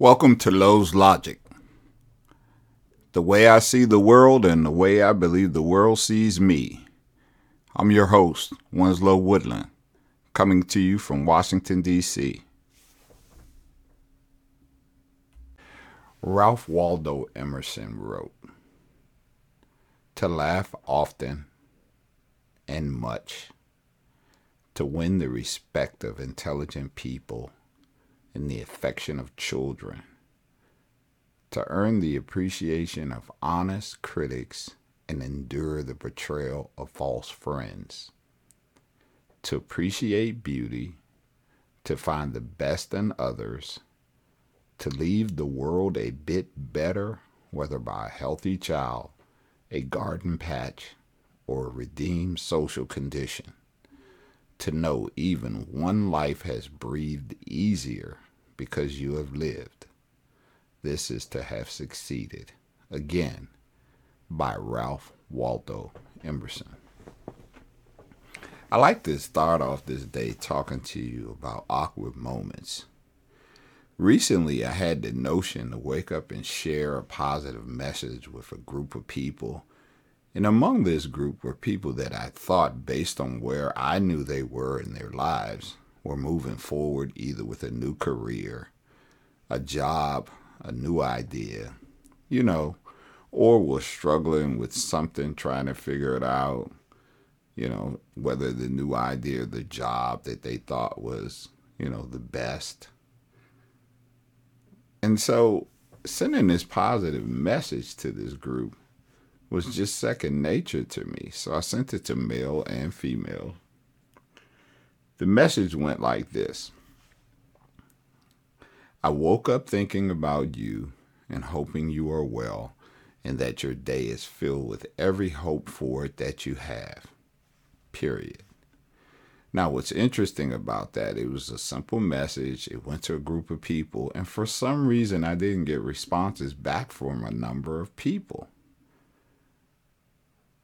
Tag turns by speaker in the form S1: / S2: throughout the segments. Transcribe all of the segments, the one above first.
S1: Welcome to Lowe's Logic. The way I see the world and the way I believe the world sees me. I'm your host, Winslow Woodland, coming to you from Washington, D.C. Ralph Waldo Emerson wrote To laugh often and much, to win the respect of intelligent people and the affection of children, to earn the appreciation of honest critics and endure the betrayal of false friends, to appreciate beauty, to find the best in others, to leave the world a bit better, whether by a healthy child, a garden patch, or a redeemed social condition to know even one life has breathed easier because you have lived. This is to have succeeded. Again, by Ralph Waldo Emerson. I like to start off this day talking to you about awkward moments. Recently, I had the notion to wake up and share a positive message with a group of people and among this group were people that I thought, based on where I knew they were in their lives, were moving forward either with a new career, a job, a new idea, you know, or were struggling with something, trying to figure it out, you know, whether the new idea the job that they thought was, you know, the best. And so sending this positive message to this group was just second nature to me. So I sent it to male and female. The message went like this I woke up thinking about you and hoping you are well and that your day is filled with every hope for it that you have. Period. Now, what's interesting about that, it was a simple message. It went to a group of people, and for some reason, I didn't get responses back from a number of people.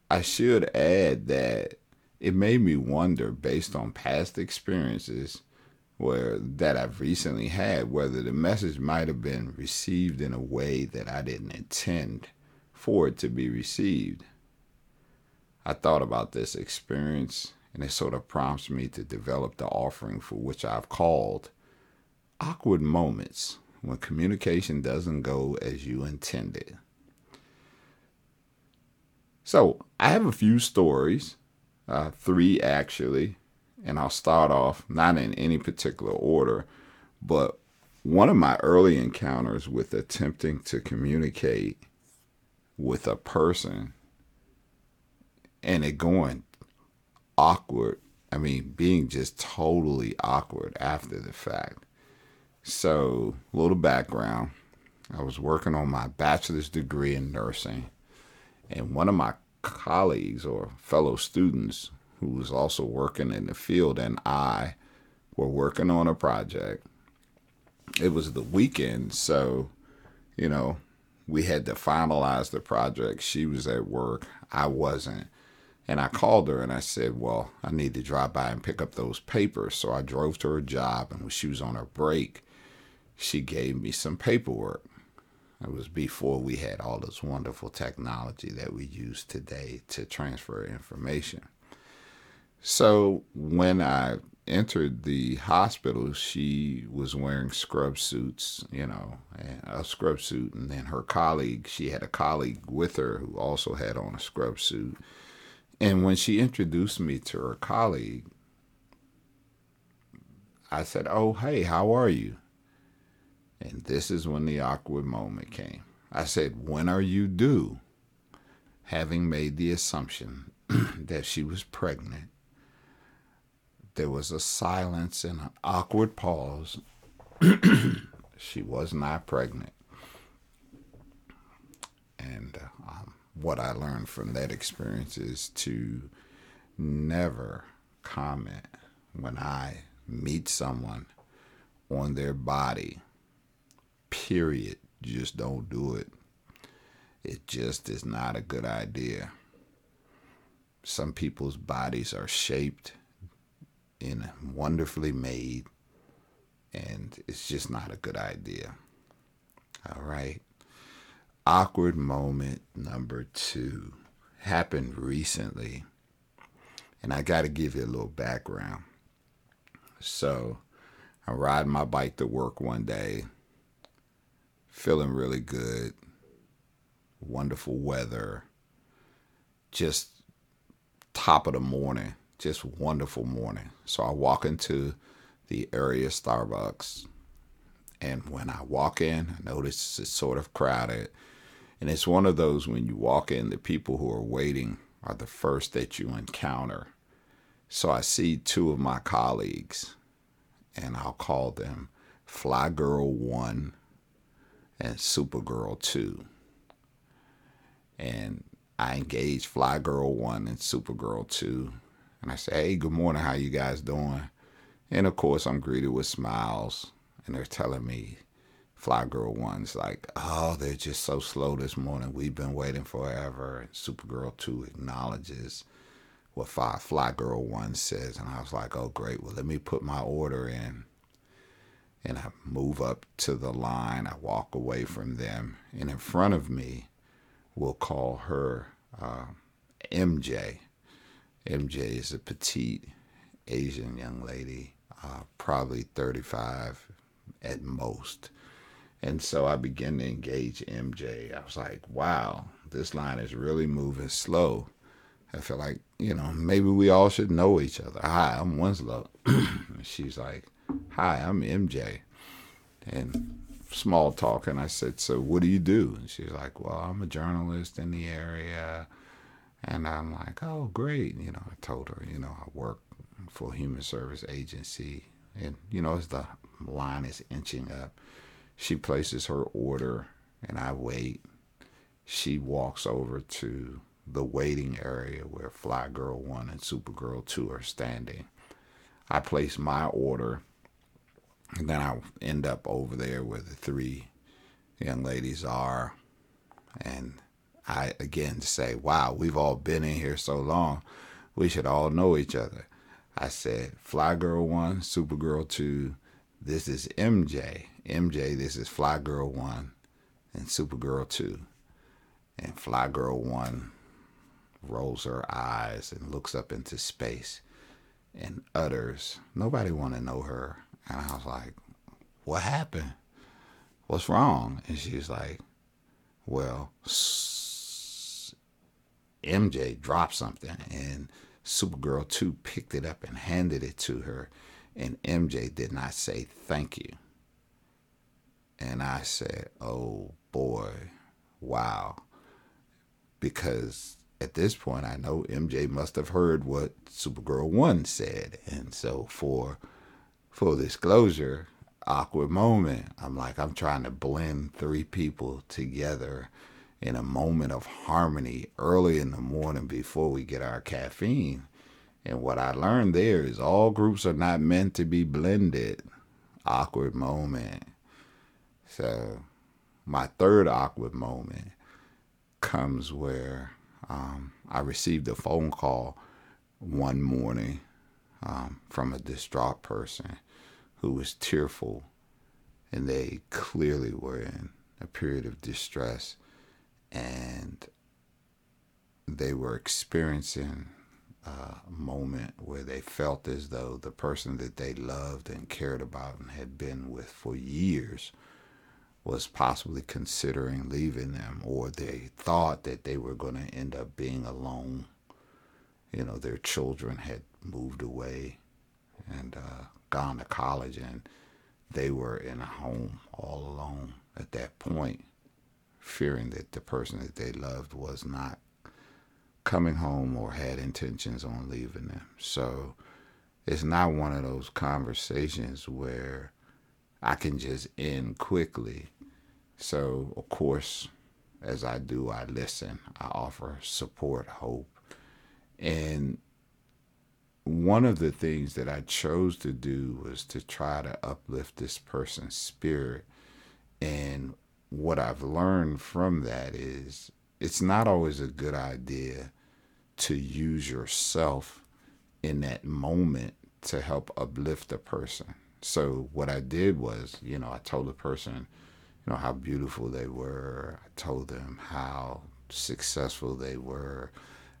S1: I should add that it made me wonder, based on past experiences where that I've recently had, whether the message might have been received in a way that I didn't intend for it to be received. I thought about this experience and it sort of prompts me to develop the offering for which I've called awkward moments when communication doesn't go as you intended. So I have a few stories, uh, three actually, and I'll start off not in any particular order, but one of my early encounters with attempting to communicate with a person and it going awkward. I mean, being just totally awkward after the fact. So, a little background I was working on my bachelor's degree in nursing and one of my colleagues or fellow students who was also working in the field and I were working on a project. It was the weekend, so, you know, we had to finalize the project. She was at work, I wasn't. And I called her and I said, Well, I need to drive by and pick up those papers. So I drove to her job, and when she was on her break, she gave me some paperwork. It was before we had all this wonderful technology that we use today to transfer information. So when I entered the hospital, she was wearing scrub suits, you know, a scrub suit. And then her colleague, she had a colleague with her who also had on a scrub suit. And when she introduced me to her colleague, I said, Oh, hey, how are you? And this is when the awkward moment came. I said, When are you due? Having made the assumption that she was pregnant, there was a silence and an awkward pause. she was not pregnant. And uh, um, what I learned from that experience is to never comment when I meet someone on their body period. Just don't do it. It just is not a good idea. Some people's bodies are shaped and wonderfully made, and it's just not a good idea. All right. Awkward moment number two happened recently. And I got to give you a little background. So I ride my bike to work one day, feeling really good, wonderful weather, just top of the morning, just wonderful morning. So I walk into the area Starbucks, and when I walk in, I notice it's sort of crowded. And it's one of those when you walk in, the people who are waiting are the first that you encounter. So I see two of my colleagues, and I'll call them Fly Girl 1 and Supergirl 2. And I engage Fly Girl 1 and Supergirl 2. And I say, hey, good morning, how you guys doing? And of course, I'm greeted with smiles, and they're telling me, Fly Girl One's like, oh, they're just so slow this morning. We've been waiting forever. And Supergirl 2 acknowledges what Fly, Fly Girl 1 says. And I was like, oh, great. Well, let me put my order in. And I move up to the line. I walk away from them. And in front of me, we'll call her uh, MJ. MJ is a petite Asian young lady uh, probably 35 at most. And so I began to engage MJ. I was like, wow, this line is really moving slow. I feel like, you know, maybe we all should know each other. Hi, I'm Winslow. She's like, hi, I'm MJ. And small talk. And I said, so what do you do? And she's like, well, I'm a journalist in the area. And I'm like, oh, great. You know, I told her, you know, I work for Human Service Agency. And, you know, as the line is inching up, she places her order and I wait. She walks over to the waiting area where Fly Girl 1 and Supergirl 2 are standing. I place my order and then I end up over there where the three young ladies are. And I again say, wow, we've all been in here so long. We should all know each other. I said, Fly Girl 1, Supergirl 2, this is MJ. MJ, this is Fly Girl 1 and Supergirl 2. And Fly Girl 1 rolls her eyes and looks up into space and utters, Nobody want to know her. And I was like, What happened? What's wrong? And she's like, Well, MJ dropped something and Supergirl 2 picked it up and handed it to her, and MJ did not say thank you. And I said, oh boy, wow. Because at this point, I know MJ must have heard what Supergirl 1 said. And so, for full disclosure, awkward moment, I'm like, I'm trying to blend three people together in a moment of harmony early in the morning before we get our caffeine. And what I learned there is all groups are not meant to be blended. Awkward moment. So, my third awkward moment comes where um, I received a phone call one morning um, from a distraught person who was tearful, and they clearly were in a period of distress and they were experiencing a moment where they felt as though the person that they loved and cared about and had been with for years was possibly considering leaving them, or they thought that they were going to end up being alone. You know, their children had moved away and uh, gone to college, and they were in a home all alone at that point fearing that the person that they loved was not coming home or had intentions on leaving them. So it's not one of those conversations where I can just end quickly. So, of course, as I do, I listen, I offer support, hope. And one of the things that I chose to do was to try to uplift this person's spirit. And what I've learned from that is it's not always a good idea to use yourself in that moment to help uplift a person. So what I did was, you know, I told the person, you know, how beautiful they were. I told them how successful they were.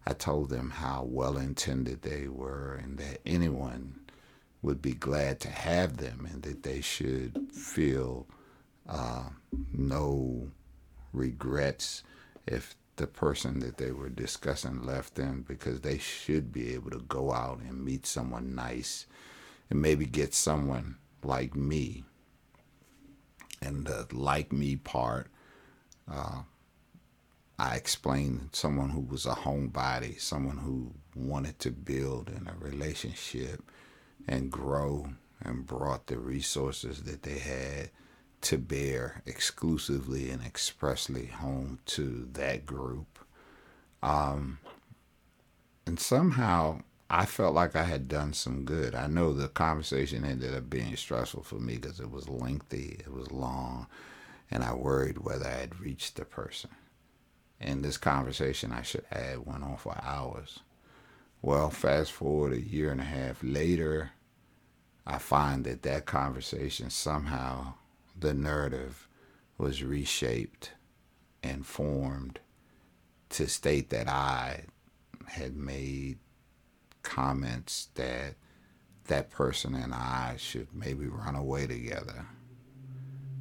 S1: I told them how well intended they were and that anyone would be glad to have them and that they should feel uh, no regrets if the person that they were discussing left them because they should be able to go out and meet someone nice and maybe get someone like me. And the like me part, uh, I explained someone who was a homebody, someone who wanted to build in a relationship and grow and brought the resources that they had to bear exclusively and expressly home to that group. Um, and somehow I felt like I had done some good. I know the conversation ended up being stressful for me because it was lengthy, it was long, and I worried whether I had reached the person. And this conversation I should add went on for hours. Well, fast forward a year and a half later, I find that that conversation somehow the narrative was reshaped and formed to state that I had made comments that that person and I should maybe run away together.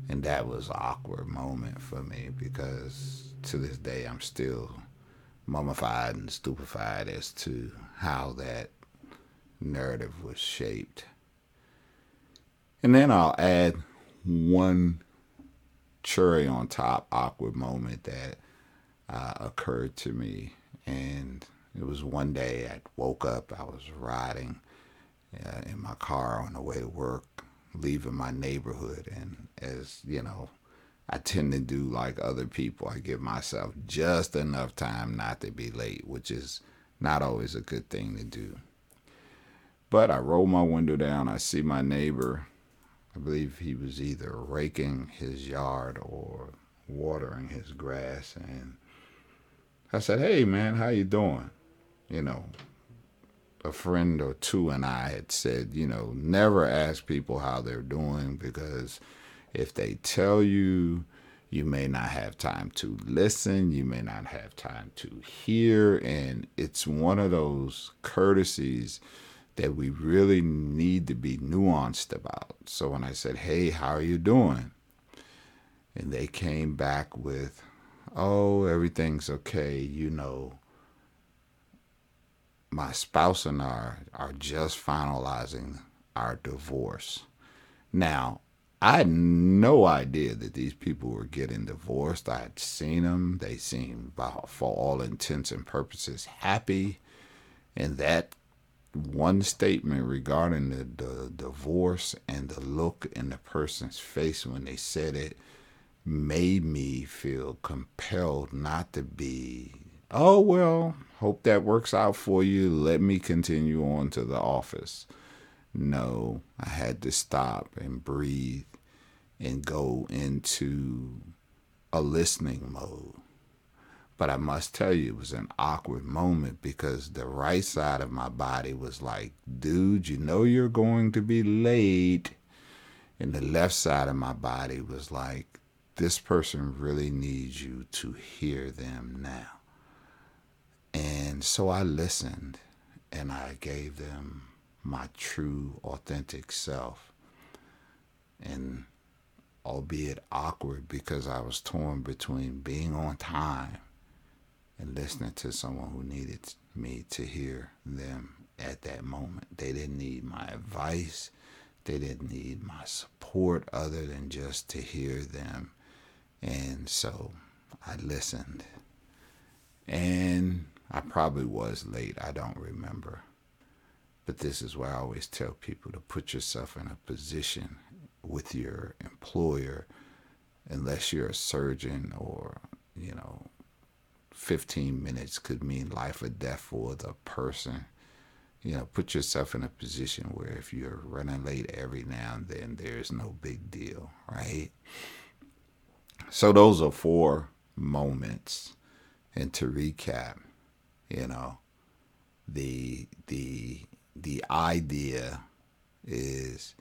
S1: And that was an awkward moment for me because to this day I'm still mummified and stupefied as to how that narrative was shaped. And then I'll add one cherry on top awkward moment that uh, occurred to me. And it was one day I woke up, I was riding uh, in my car on the way to work, leaving my neighborhood. And as you know, I tend to do like other people, I give myself just enough time not to be late, which is not always a good thing to do. But I roll my window down, I see my neighbor I believe he was either raking his yard or watering his grass and I said, "Hey man, how you doing?" You know, a friend or two and I had said, you know, never ask people how they're doing because if they tell you, you may not have time to listen, you may not have time to hear, and it's one of those courtesies that we really need to be nuanced about. So when I said, Hey, how are you doing? And they came back with, Oh, everything's okay. You know, my spouse and I are just finalizing our divorce. Now, I had no idea that these people were getting divorced. I had seen them. They seemed, for all intents and purposes, happy. And that one statement regarding the, the divorce and the look in the person's face when they said it made me feel compelled not to be, oh, well, hope that works out for you. Let me continue on to the office. No, I had to stop and breathe and go into a listening mode. But I must tell you, it was an awkward moment because the right side of my body was like, dude, you know you're going to be late. And the left side of my body was like, this person really needs you to hear them now. And so I listened and I gave them my true, authentic self. And albeit awkward because I was torn between being on time and listening to someone who needed me to hear them at that moment. They didn't need my advice, they didn't need my support other than just to hear them. And so I listened. And I probably was late, I don't remember. But this is why I always tell people to put yourself in a position with your employer, unless you're a surgeon or, you know, 15 minutes could mean life or death for the person. You know, put yourself in a position where if you're running late every now and then, there's no big deal, right? So those are four moments. And to recap, you know, the the the idea is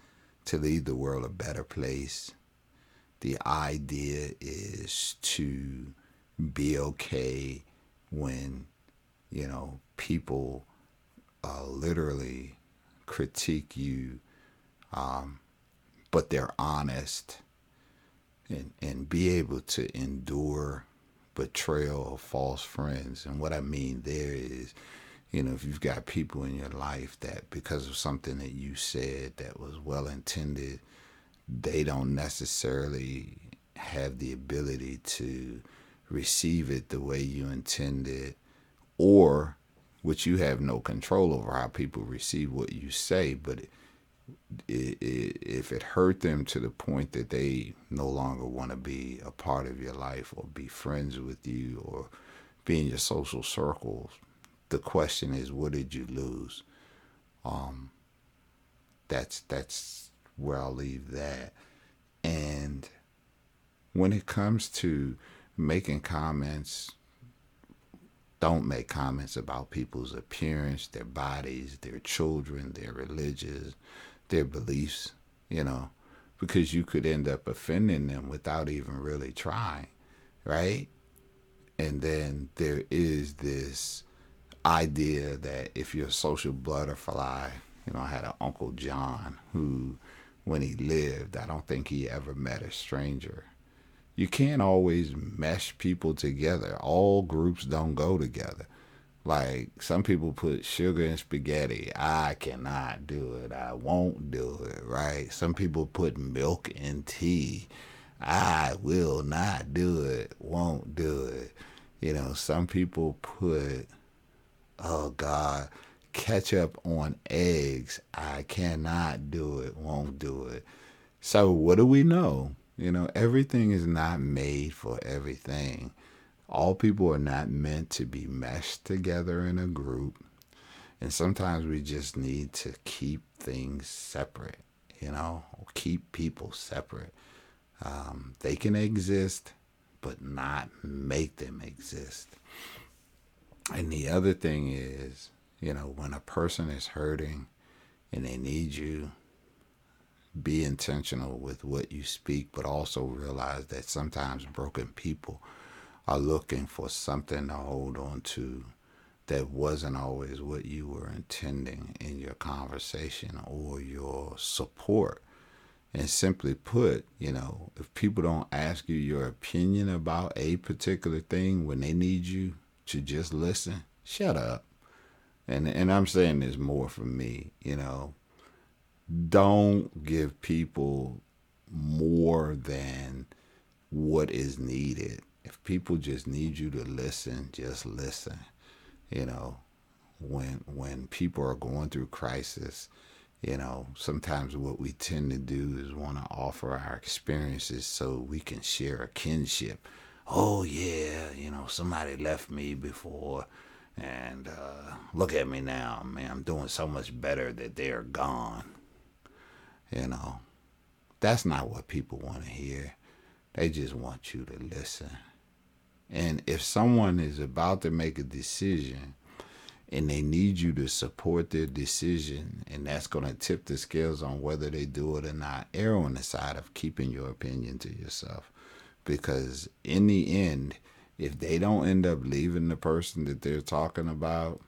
S1: to leave the world a better place the idea is to be okay when, you know, people uh, literally critique you, um, but they're honest and, and be able to endure betrayal of false friends. And what I mean there is, you know, if you've got people in your life that because of something that you said that was well intended, they don't necessarily have the ability to receive it the way you intended, or which you have no control over how people receive what you say, but it, it, it, if it hurt them to the point that they no longer want to be a part of your life or be friends with you or be in your social circles, the question is, what did you lose? Um, that's that's where I'll leave that. And when it comes to making comments, don't make comments about people's appearance, their bodies, their children, their religions, their beliefs, you know, because you could end up offending them without even really trying, right? And then there is this idea that if you're a social butterfly, you know, I had an Uncle John who, when he lived, I don't think he ever met a stranger you can't always mesh people together. All groups don't go together. Like some people put sugar in spaghetti. I cannot do it. I won't do it, right? Some people put milk in tea. I will not do it. Won't do it. You know, some people put oh God, ketchup on eggs. I cannot do it. Won't do it. So what do we know? You know, everything is not made for everything. All people are not meant to be meshed together in a group. And sometimes we just need to keep things separate, you know, keep people separate. Um, they can exist, but not make them exist. And the other thing is, you know, when a person is hurting and they need you, be intentional with what you speak, but also realize that sometimes broken people are looking for something to hold on to that wasn't always what you were intending in your conversation or your support. And simply put, you know, if people don't ask you your opinion about a particular thing when they need you to just listen, shut up. And and I'm saying this more for me, you know, don't give people more than what is needed. If people just need you to listen, just listen. You know, when when people are going through crisis, you know, sometimes what we tend to do is want to offer our experiences so we can share a kinship. Oh yeah, you know, somebody left me before and uh, look at me now, man. I'm doing so much better that they're gone. You know, that's not what people want to hear. They just want you to listen. And if someone is about to make a decision and they need you to support their decision, and that's going to tip the scales on whether they do it or not, err on the side of keeping your opinion to yourself. Because in the end, if they don't end up leaving the person that they're talking about,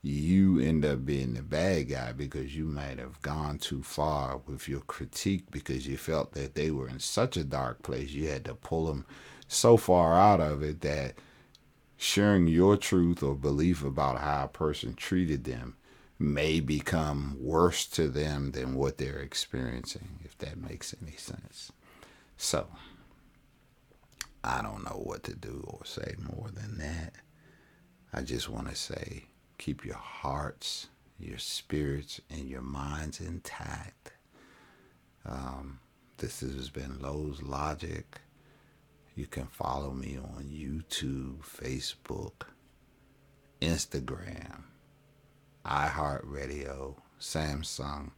S1: you end up being the bad guy because you might have gone too far with your critique because you felt that they were in such a dark place. You had to pull them so far out of it that sharing your truth or belief about how a person treated them may become worse to them than what they're experiencing if that makes any sense. So i don't know what to do or say more than that i just want to say Keep your hearts, your spirits, and your minds intact. Um, this has been Lowe's Logic. You can follow me on YouTube, Facebook, Instagram, iHeartRadio, Samsung,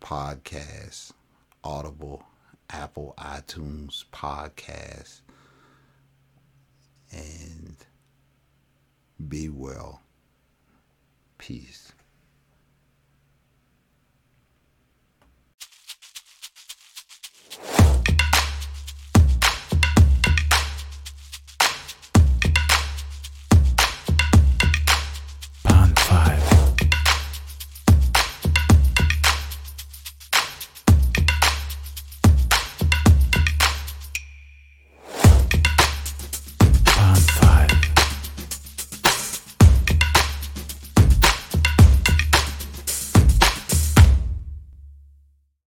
S1: Podcast, Audible, Apple iTunes Podcast, and be well. Peace.